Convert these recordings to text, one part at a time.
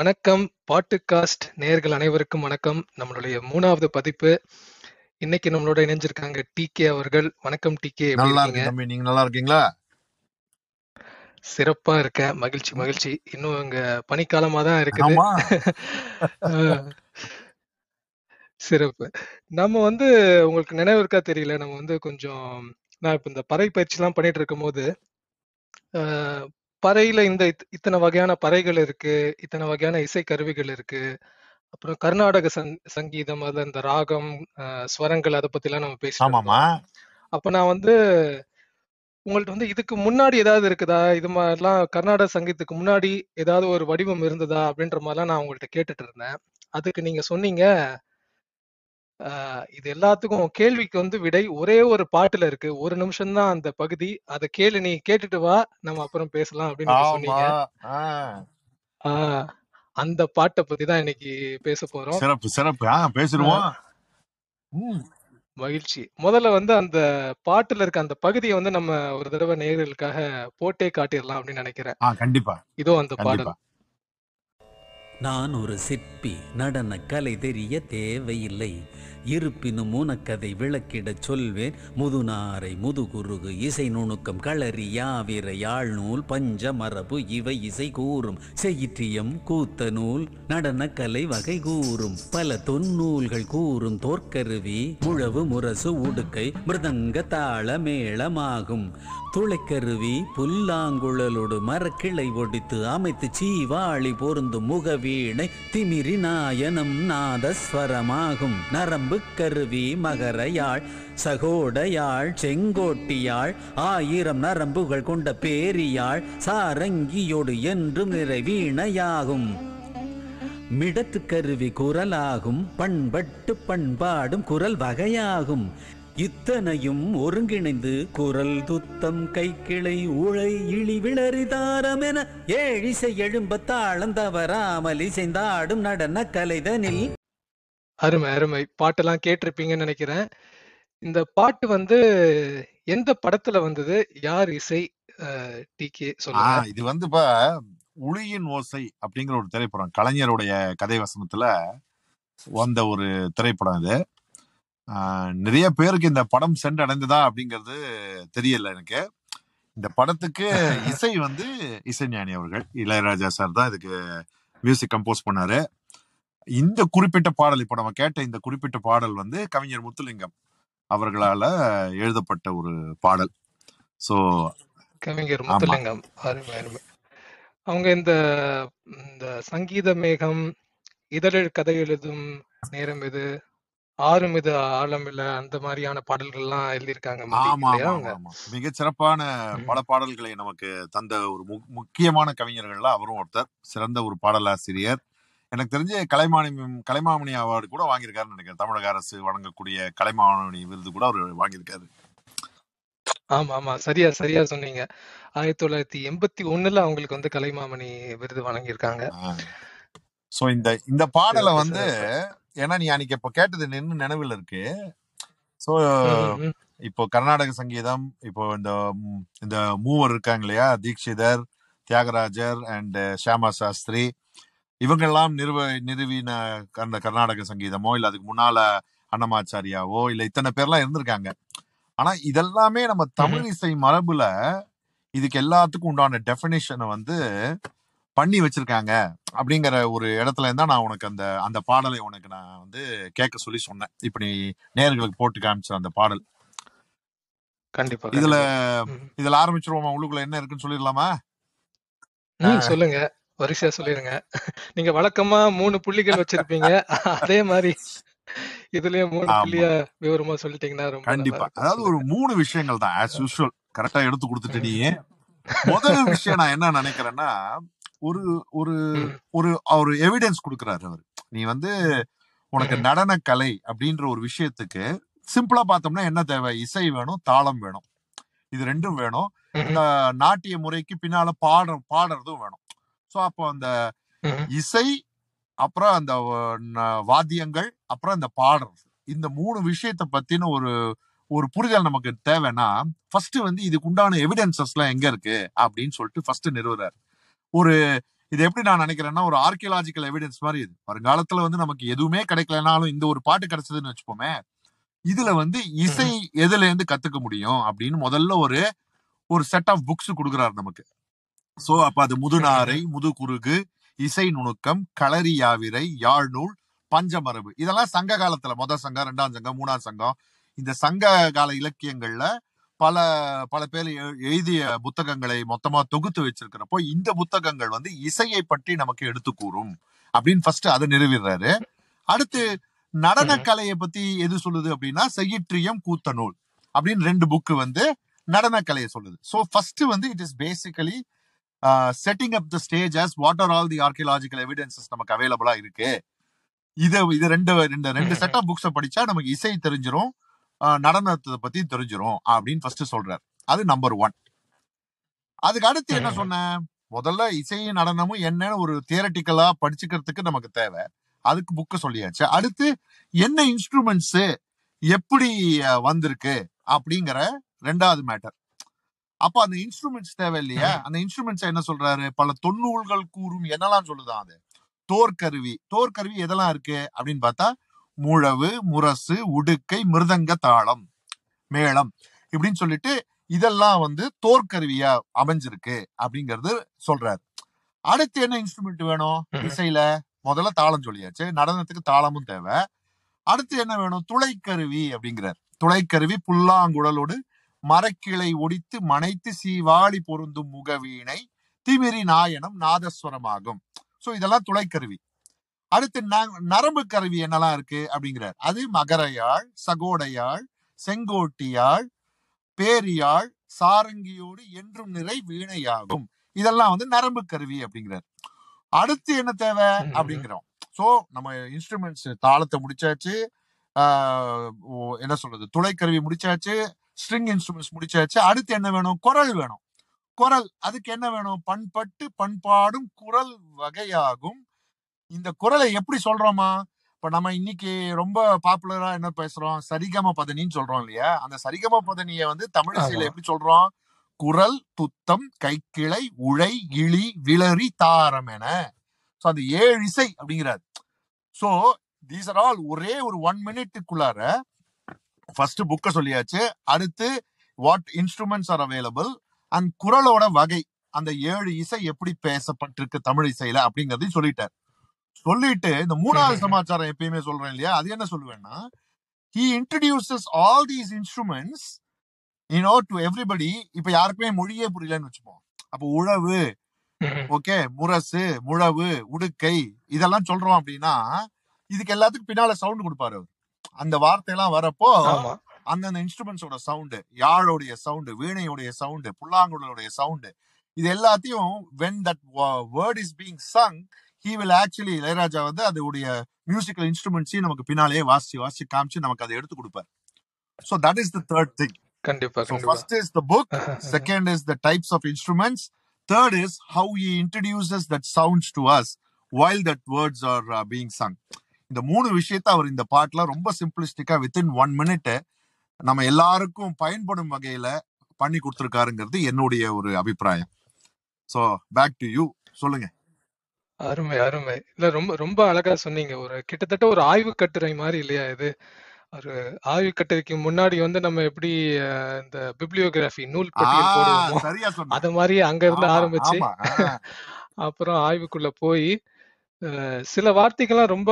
வணக்கம். பாட்டுகாஸ்ட் நேயர்கள் அனைவருக்கும் வணக்கம். நம்மளுடைய மூணாவது பதிப்பு. இன்னைக்கு நம்மளோட இணைஞ்சிருக்காங்க டிகே அவர்கள். வணக்கம் டிகே எப்படி நல்லா இருக்கீங்க? இருக்கு நீங்க நல்லா இருக்கீங்களா? சிறப்பா இருக்கேன். மகிழ்ச்சி மகிழ்ச்சி. இன்னும் இங்க பனிக்காலமா தான் இருக்குது. சிறப்பு. நம்ம வந்து உங்களுக்கு நினைவு இருக்கா தெரியல. நம்ம வந்து கொஞ்சம் நான் இப்ப இந்த பறை பயிற்சி எல்லாம் பண்ணிட்டு இருக்கும்போது அஹ், பறையில இந்த இத்- இத்தனை வகையான பறைகள் இருக்கு இத்தனை வகையான இசை கருவிகள் இருக்கு. அப்புறம் கர்நாடக சங் சங்கீதம் அதுல இந்த ராகம் ஸ்வரங்கள் அதை பத்தி எல்லாம் நம்ம இருந்தோம். அப்ப நான் வந்து உங்கள்ட்ட வந்து இதுக்கு முன்னாடி ஏதாவது இருக்குதா? இது மாதிரிலாம் கர்நாடக சங்கீதத்துக்கு முன்னாடி ஏதாவது ஒரு வடிவம் இருந்ததா? அப்படின்ற மாதிரிலாம் நான் உங்கள்ட்ட கேட்டுட்டு இருந்தேன். அதுக்கு நீங்க சொன்னீங்க. இது எல்லாத்துக்கும் கேள்விக்கு வந்து விடை ஒரே ஒரு பாட்டுல இருக்கு. ஒரு நிமிஷம் தான் அந்த பகுதி. அதை கேளு நீ கேட்டுட்டு வா. நம்ம அப்புறம் பேசலாம் அப்படின்னு சொன்னீங்க. அந்த பாட்டை பத்தி தான் இன்னைக்கு பேச போறோம். சிறப்பு சிறப்பு. பேசிடுவோம். மகிழ்ச்சி. முதல்ல வந்து அந்த பாட்டுல இருக்க அந்த பகுதியை வந்து நம்ம ஒரு தடவை நேயர்களுக்காக போட்டே காட்டிடலாம் அப்படின்னு நினைக்கிறேன். கண்டிப்பா. இதோ அந்த பாடல். நான் ஒரு சிற்பி நடன கலை தெரிய தேவையில்லை. இருப்பினும் உனக்கதை விளக்கிடச் சொல்வேன். முதுநாரை முதுகுருகு இசை நுணுக்கம் களரி யாவிர யாழ்நூல் பஞ்ச மரபு இவை இசை கூறும். செயிற்றியம் கூத்த நூல் நடனக்கலை வகை கூறும். பல தொன்னூல்கள் கூறும். தோற்கருவி முழவு முரசு உடுக்கை மிருதங்க தாள மேளமாகும். துளைக்கருவி புல்லாங்குழலோடு மரக்கிளை ஒடித்து அமைத்து சீவாழி பொருந்தும் வீணை திமிரி நாயனம் நாதஸ்வரமாகும். நரம்பு கருவி மகர யாழ் சகோட யாழ் ஆயிரம் நரம்புகள் கொண்ட பேரியாழ் சாரங்கியோடு என்றும் நிறைவீணையாகும் மிடத்து கருவி குரலாகும் பண்பட்டு பண்பாடும் குரல் வகையாகும். இத்தனையும் ஒருங்கிணைந்து குரல் துத்தம் கைக்கிளை உழை இழி விளரிதாரம் என ஏழிசை எழும்ப தாளம் தவறாமல் இசைந்தாடும் நடன கலைதனில். அருமை அருமை. பாட்டெல்லாம் கேட்டிருப்பீங்கன்னு நினைக்கிறேன். இந்த பாட்டு வந்து எந்த படத்துல வந்தது? யார் இசை? டிகே ஆ சொல்லுங்க. இது வந்து இப்ப உளியின் ஓசை அப்படிங்கிற ஒரு திரைப்படம். கலைஞருடைய கதை வசனத்துல வந்த ஒரு திரைப்படம் இது நிறைய பேருக்கு இந்த படம் சென்றடைந்ததா அப்படிங்கிறது தெரியல எனக்கு. இந்த படத்துக்கு இசை வந்து இசைஞானி அவர்கள் இளையராஜா சார் தான் இதுக்கு மியூசிக் கம்போஸ் பண்ணாரு. இந்த குறிப்பிட்ட பாடல் இப்ப நம்ம கேட்ட இந்த குறிப்பிட்ட பாடல் வந்து கவிஞர் முத்துலிங்கம் அவர்களால எழுதப்பட்ட ஒரு பாடல். சோ கவிஞர் முத்துலிங்கம் அருமை அருமை. அவங்க இந்த இந்த சங்கீத மேகம் இதழில் கதை எழுதும் நேரம் இது ஆறும் இது ஆழம் இல்ல அந்த மாதிரியான எழுதியிருக்காங்க அவங்க ஆமா ஆமா மிகச் சிறப்பான. பல பாடல்களை நமக்கு தந்த ஒரு முக்கியமான கவிஞர்கள்ல அவரும் ஒருத்தர் சிறந்த ஒரு பாடலாசிரியர். எனக்கு தெரிஞ்சு கலைமானி கலைமாமணி அவார்டு கூட வாங்கியிருக்காருன்னு நினைக்கிறேன். தமிழக அரசு வழங்கக்கூடிய கலைமாமணி விருது கூட அவர் வாங்கியிருக்காரு. ஆமா ஆமா. சரியா சரியா சொன்னீங்க. ஆயிரத்தி தொள்ளாயிரத்தி எண்பத்தி ஒண்ணுல அவங்களுக்கு வந்து கலைமாமணி விருது வழங்கியிருக்காங்க. சோ இந்த இந்த பாடலை வந்து ஏன்னா நீ அன்னைக்கு இப்ப கேட்டது நின்னு நினைவில் இருக்கு. ம், இப்போ கர்நாடக சங்கீதம் இப்போ இந்த இந்த மூவர் இருக்காங்க இல்லையா? தீக்ஷிதர் தியாகராஜர் அண்ட் ஷியாமா சாஸ்திரி. இவங்கெல்லாம் நிறுவ நிறுவின அந்த கர்நாடக சங்கீதமோ இல்ல அதுக்கு முன்னால அன்னமாச்சாரியாவோ இல்ல இத்தனை பேர்லாம் இருந்திருக்காங்க. ஆனா இதெல்லாமே நம்ம தமிழ் இசை மரபுல இதுக்கு எல்லாத்துக்கும் உண்டான டெஃபினேஷனை வந்து பண்ணி வச்சிருக்காங்க அப்படிங்கிற ஒரு இடத்துல இருந்தா நான் உனக்கு அந்த அந்த பாடலை உனக்கு நான் வந்து கேட்க சொல்லி சொன்னேன். இப்ப நீ நேர்களுக்கு போட்டு காமிச்ச அந்த பாடல். கண்டிப்பா இதுல. இதுல ஆரம்பிச்சிருவோமா? உள்ளுக்குள்ள என்ன இருக்குன்னு சொல்லிடலாமா? சொல்லுங்க. வரிசையா சொல்லிருங்க. நீங்க வழக்கமா மூணு புள்ளிகள் வச்சிருப்பீங்க. அதே மாதிரி இதுலயும் மூணு புள்ளியா விவரமா சொல்லிட்டீங்கன்னா ரொம்ப கண்டிப்பா. அதாவது ஒரு மூணு விஷயங்கள் தான் ஆஸ் யூஸ்வல் கரெக்டா எடுத்து கொடுத்துட்டு நீ. முதல் விஷயம் நான் என்ன நினைக்கிறேன்னா ஒரு ஒரு ஒரு ஒரு எவிடன்ஸ் கொடுக்குறாரு அவர். நீ வந்து உனக்கு நடன கலை அப்படின்ற ஒரு விஷயத்துக்கு சிம்பிளா பார்த்தோம்னா என்ன தேவை? இசை வேணும் தாளம் வேணும். இது ரெண்டும் வேணும். இந்த நாட்டிய முறைக்கு பின்னால பாடுற பாடுறதும் வேணும். ஸோ அப்போ அந்த இசை அப்புறம் அந்த வாத்தியங்கள் அப்புறம் இந்த பாடுறது இந்த மூணு விஷயத்தை பத்தின ஒரு ஒரு புரிதல் நமக்கு தேவைன்னா ஃபர்ஸ்ட் வந்து இதுக்கு உண்டான எவிடன்சஸ்லாம் எங்க இருக்கு? அப்படின்னு சொல்லிட்டு ஃபர்ஸ்ட் நிறுவுறாரு. ஒரு இது எப்படி நான் நினைக்கிறேன்னா ஒரு ஆர்கியலாஜிக்கல் எவிடன்ஸ் மாதிரி இது. வருங்காலத்துல வந்து நமக்கு எதுவுமே கிடைக்கலனாலும் இந்த ஒரு பாட்டு கிடைச்சதுன்னு வச்சுப்போமே இதுல வந்து இசை எதுல இருந்து கத்துக்க முடியும் அப்படின்னு முதல்ல ஒரு ஒரு செட் ஆஃப் புக்ஸ் கொடுக்குறாரு நமக்கு. சோ அப்ப அது முதுநாரை முதுகுருகு இசை நுணுக்கம் களரி யாவிரை யாழ்நூல் பஞ்சமரபு. இதெல்லாம் சங்க காலத்துல. முதல் சங்கம் ரெண்டாம் சங்கம் மூணாம் சங்கம். இந்த சங்க கால இலக்கியங்கள்ல பல பல பேர் எழுதிய புத்தகங்களை மொத்தமா தொகுத்து வச்சிருக்கிறப்போ இந்த புத்தகங்கள் வந்து இசையை பற்றி நமக்கு எடுத்து கூறும் அப்படின்னு ஃபர்ஸ்ட் அதை நிறுவிடுறாரு. அடுத்து நடனக்கலையை பத்தி எது சொல்லுது அப்படின்னா செய்யிற்றியம் கூத்தநூல் அப்படின்னு ரெண்டு புக்கு வந்து நடனக்கலையை சொல்லுது. ஸோ ஃபர்ஸ்ட் வந்து it is basically setting up the stage as what are all the archaeological evidences நமக்கு அவைலபிளா இருக்கு. இது இது ரெண்டு ரெண்டு ரெண்டு செட் ஆஃப் புக்ஸை படிச்சா நமக்கு இசை தெரிஞ்சிரும். ஆஹ் நடனத்தை பத்தி தெரிஞ்சிரும் அப்படின்னு ஃபர்ஸ்ட் சொல்றாரு. அது நம்பர் ஒன் அதுக்கு அடுத்து என்ன சொன்னேன்? முதல்ல இசையும் நடனமும் என்னன்னு ஒரு தியரட்டிக்கலா படிச்சுக்கிறதுக்கு நமக்கு தேவை. அதுக்கு புக்கு சொல்லியாச்சு. அடுத்து என்ன இன்ஸ்ட்ருமெண்ட்ஸ் எப்படி வந்திருக்கு அப்படிங்கிற ரெண்டாவது மேட்டர் அப்ப அந்த இன்ஸ்ட்ருமெண்ட்ஸ் தேவை இல்லையா அந்த இன்ஸ்ட்ருமெண்ட்ஸ் என்ன சொல்றாரு? பல தொன்னூல்கள் கூறும் என்னெல்லாம் சொல்லுதான் அது? தோற்கருவி. தோற்கருவி எதெல்லாம் இருக்கு அப்படின்னு பார்த்தா முழவு முரசு உடுக்கை மிருதங்க தாளம் மேளம் இப்படின்னு சொல்லிட்டு இதெல்லாம் வந்து தோற்கருவியா அமைஞ்சிருக்கு அப்படிங்கறது சொல்றாரு. அடுத்து என்ன இன்ஸ்ட்ருமெண்ட் வேணும். இசையில முதல்ல தாளம் சொல்லியாச்சு. நடனத்துக்கு தாளமும் தேவை. அடுத்து என்ன வேணும்? துளைக்கருவி அப்படிங்கிறார். துளைக்கருவி புல்லாங்குழலோடு மரக்கிளை ஒடித்து மனைத்து சீவாளி பொருந்தும் முகவீணை திமிரி நாயனம் நாதஸ்வரமாகும். சோ இதெல்லாம் துளைக்கருவி. அடுத்து நரம்பு கருவி என்னெல்லாம் இருக்கு? அப்படிங்கிறார். அது மகரையாழ் சகோடையாழ் செங்கோட்டியாழ் பேரியாழ் சாரங்கியோடு என்றும் நிறை வீணையாகும். இதெல்லாம் வந்து நரம்பு கருவி அப்படிங்கிறார். அடுத்து என்ன தேவை. அப்படிங்கிறோம். சோ நம்ம இன்ஸ்ட்ருமெண்ட்ஸ் தாளத்தை முடிச்சாச்சு. ஆஹ் ஓ, என்ன சொல்றது? துளைக்கருவி முடிச்சாச்சு ஸ்ட்ரிங் இன்ஸ்ட்ருமெண்ட்ஸ் முடிச்சாச்சு. அடுத்து என்ன வேணும்? குரல் வேணும். குரல் அதுக்கு என்ன வேணும்? பண்பட்டு பண்பாடும் குரல் வகையாகும். இந்த குரலை எப்படி சொல்றோமா? இப்ப நம்ம இன்னைக்கு ரொம்ப பாப்புலரா என்ன பேசுறோம்? சரிகம பதனின்னு சொல்றோம் இல்லையா? அந்த சரிகம பதனிய வந்து தமிழிசையில. எப்படி சொல்றோம்? குரல் துத்தம் கைக்கிளை உழை இழி விளரி தாரம் என. சோ அது ஏழு இசை அப்படிங்கிறார். சோ தீஸ் ஆர் ஆல் ஒரே ஒரு ஒன் மினிட்டுக்குள்ளார ஃபர்ஸ்ட் புக்க சொல்லியாச்சு. அடுத்து what instruments are available and குரலோட வகை அந்த ஏழு இசை எப்படி பேசப்பட்டிருக்கு தமிழ் இசையில அப்படிங்கறதையும் சொல்லிட்டார். சொல்லிட்டு இந்த மூணாவது. சமாச்சாரம் எப்பயுமே சொல்றேன் இல்லையா? அது என்ன சொல்லுவேன்னா introduces all these instruments you know to everybody. இப்ப யாருக்குமே மொழியே புரியலன்னு வச்சுப்போம். அப்ப உழவு. ஓகே முரசு முழவு உடுக்கை இதெல்லாம் சொல்றோம் அப்படின்னா இதுக்கு எல்லாத்துக்கும் பின்னால சவுண்ட் கொடுப்பாரு அவர். அந்த வார்த்தையெல்லாம் வரப்போ அந்தந்த இன்ஸ்ட்ருமெண்ட்ஸோட சவுண்டு யாழோடைய சவுண்டு வீணையோடைய சவுண்டு புல்லாங்குழலுடைய சவுண்டு இது எல்லாத்தையும் when that word is being sung he will actually Ilaiyaraaja வந்து அதோடைய மியூசிக்கல் இன்ஸ்ட்ருமெண்ட்ஸையும் நமக்கு பின்னாலேயே வாசிச்சு வாசிச்சு காமிச்சு நமக்கு அதை எடுத்து கொடுப்பார். So that is the third thing கண்டிப்பா is the book, second is the types of instruments, third is how he introduces that sounds to us while that words are uh, being sung. இந்த மூணு விஷயத்த அவர் இந்த பாட்டுல ரொம்ப சிம்பிளிஸ்டிக்கா within one minute நம்ம எல்லாருக்கும் பயன்படும் வகையில பண்ணி கொடுத்துருக்காருங்கிறது என்னுடைய ஒரு அபிப்பிராயம். சோ பேக் டு யூ சொல்லுங்க. அருமை அருமை. இல்ல ரொம்ப ரொம்ப அழகா சொன்னீங்க. ஒரு கிட்டத்தட்ட ஒரு ஆய்வு கட்டுரை மாதிரி இல்லையா இது? ஒரு ஆய்வு கட்டுரைக்கு முன்னாடி வந்து நம்ம எப்படி அஹ், இந்த பிப்ளியோகிராஃபி நூல் பட்டியல் போடுவோமோ சரியா சொன்ன அத மாதிரி அங்க இருந்து ஆமா ஆரம்பிச்சு ஆமா அப்புறம் ஆய்வுக்குள்ள போய் அஹ், சில வார்த்தைகள்லாம் ரொம்ப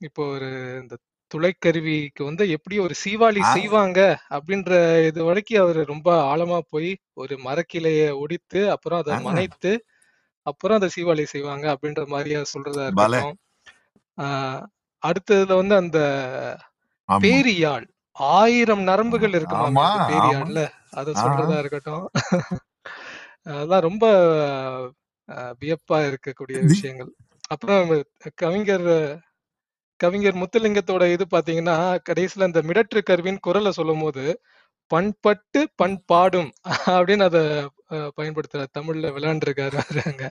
இப்போ ஒரு இந்த துளைக்கருவிக்கு வந்து எப்படி ஒரு சீவாளி ஆ, செய்வாங்க அப்படின்ற இது வரைக்கும் அவர் ரொம்ப ஆழமா போய் ஒரு மரக்கிளைய ஒடித்து அப்புறம் அதை ஆ, மனைத்து அப்புறம் அதை சீவாளி செய்வாங்க அப்படின்ற மாதிரியா சொல்றதா இருக்கட்டும். அடுத்ததுல வந்து அந்த ஆமா. பேரியாழ் ஆயிரம் நரம்புகள் ஆமா பேரியாழ்ல அதை சொல்றதா இருக்கட்டும். அதெல்லாம் ரொம்ப வியப்பா இருக்கக்கூடிய விஷயங்கள். அப்புறம் கவிஞர் கவிஞர் முத்துலிங்கத்தோட இது பாத்தீங்கன்னா கடைசியில அந்த மிடற்று கருவின் குரலை சொல்லும் போது பண்பட்டு பண்பாடும் அப்படின்னு அதை பயன்படுத்துற தமிழ்ல விளையாண்டுருக்காரு அங்க.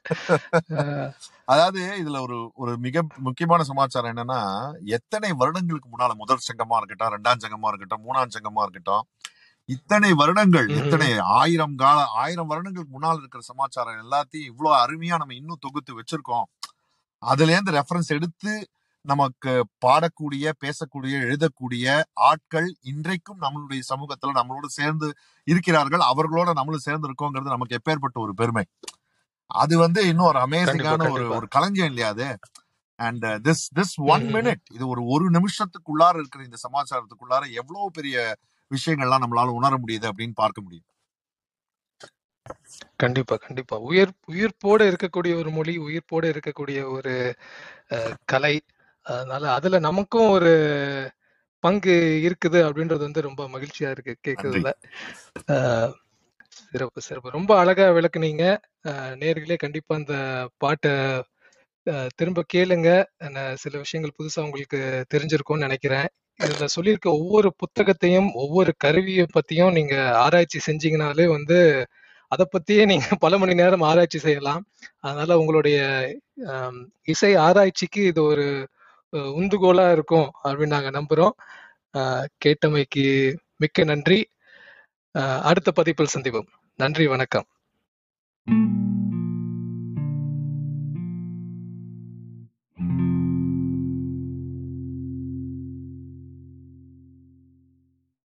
அதாவது இதுல ஒரு ஒரு மிக முக்கியமான சமாச்சாரம் என்னன்னா எத்தனை வருடங்களுக்கு முன்னால முதல் சங்கமா இருக்கட்டும் ரெண்டாம் சங்கமா இருக்கட்டும் மூணாம் சங்கமா இருக்கட்டும் இத்தனை வருடங்கள். எத்தனை ஆயிரம் கால ஆயிரம் வருடங்களுக்கு முன்னால் இருக்கிற சமாச்சாரம் எல்லாத்தையும் இவ்வளவு அருமையா நம்ம இன்னும் தொகுத்து வச்சிருக்கோம். அதுல இருந்து ரெஃபரன்ஸ் எடுத்து நமக்கு பாடக்கூடிய பேசக்கூடிய எழுதக்கூடிய ஆட்கள் இன்றைக்கும் நம்மளுடைய சமூகத்துல நம்மளோட சேர்ந்து இருக்கிறார்கள். அவர்களோட நம்மளும் சேர்ந்து இருக்கோங்கிறது நமக்கு எப்பேற்பட்ட ஒரு பெருமை. அது வந்து இன்னும் ஒரு அமேசிங்கான ஒரு ஒரு களஞ்சியம் இல்லையா அது? And this this one. Minute இது ஒரு ஒரு நிமிஷத்துக்குள்ளார இருக்கிற இந்த சமாச்சாரத்துக்குள்ளார எவ்வளவு பெரிய விஷயங்கள்லாம் நம்மளால உணர முடியுது அப்படின்னு பார்க்க முடியும். கண்டிப்பா கண்டிப்பா. உயிர் உயிர்ப்போட இருக்கக்கூடிய ஒரு மொழி உயிர்ப்போட இருக்கக்கூடிய ஒரு கலை அதனால அதுல நமக்கும் ஒரு பங்கு இருக்குது அப்படின்றது வந்து ரொம்ப மகிழ்ச்சியா இருக்கு கேட்கறதுல சிறப்பு சிறப்பு. ரொம்ப அழகா விளக்குனீங்க. அஹ், நேயர்களே கண்டிப்பா அந்த பாட்டை திரும்ப கேளுங்க. சில விஷயங்கள் புதுசா உங்களுக்கு தெரிஞ்சிருக்கும்னு நினைக்கிறேன். இதுல சொல்லியிருக்க ஒவ்வொரு புத்தகத்தையும் ஒவ்வொரு கருவியை பத்தியும் நீங்க ஆராய்ச்சி செஞ்சீங்கனாலே வந்து அதை பத்தியே நீங்க பல மணி நேரம் ஆராய்ச்சி செய்யலாம். அதனால உங்களுடைய இசை ஆராய்ச்சிக்கு இது ஒரு உந்துகோலா இருக்கும் அப்படின்னு நாங்க நம்புறோம். கேட்டமைக்கு மிக்க நன்றி. அடுத்த பதிப்பில் சந்திப்போம். நன்றி வணக்கம்.